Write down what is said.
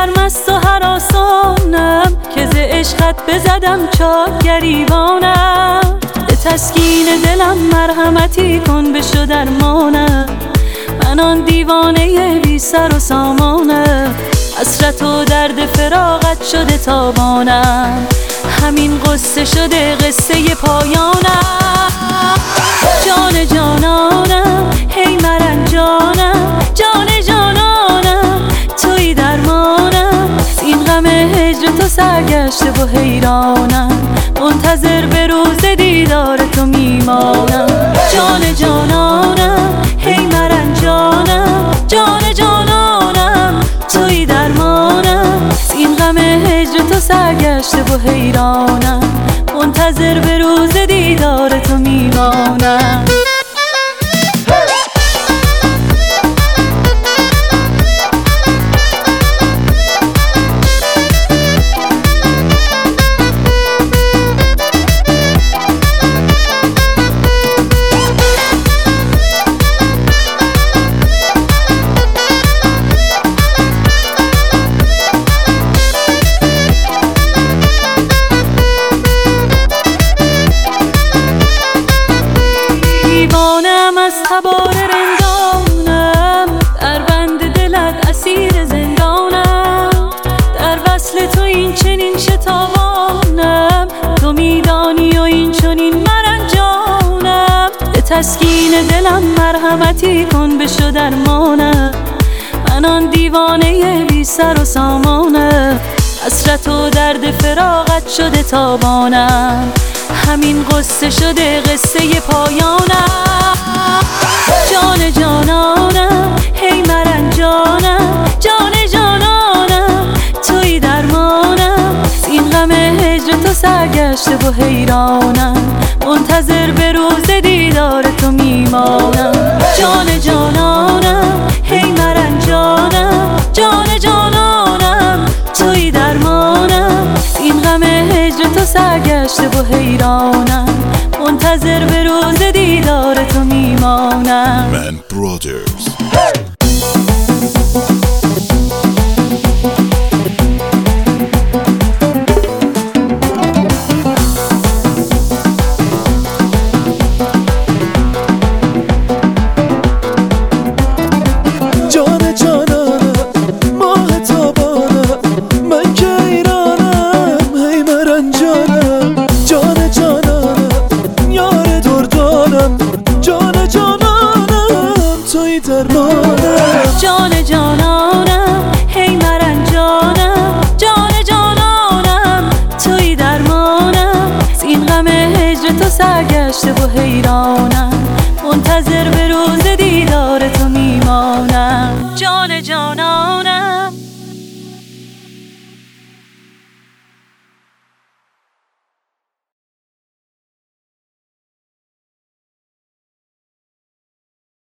سرمست و حراسانم که ز عشقت بزدم چاک گریبانم. به تسکین دلم مرحمتی کن به شو درمانم. من آن دیوانه بی سر و سامانم. حسرت و درد فراغت شده تابانم. همین قصه شده قصه پایانم. جان جانانم تو سرگشته و حیرانم. منتظر به روز دیدار تو میمانم. جان جانانم هی مرنجانم. جان جانانم توی درمانم. این غم هجر تو سرگشته و حیرانم. منتظر به روز دیدار تو میمانم. تبار رندانم. در بند دلت اسیر زندانم. در وصل تو این چنین شتابانم. تو میدانی و این چنین مرنجانم. به تسکین دلم مرحمتی کن بشو درمانم من آن دیوانه بی سر و سامانم. حسرت و درد فراغت شده تابانم. همین قصه شده سرگشته و حیرانم. منتظر به روز دیدار تو میمانم. جان جانانم هی مرنجانم. جان جانانم توی درمانم. این غم هجر تو سرگشته و حیرانم. منتظر به روز دیدار تو میمانم. Man Brothers. جان جانانم هی مرنجانم. جان جانانم یار دردانم جان جانانم توی درمانم. درمانم این غم هجر تو سرگشته و حیرانم. منتظر به روز دیدار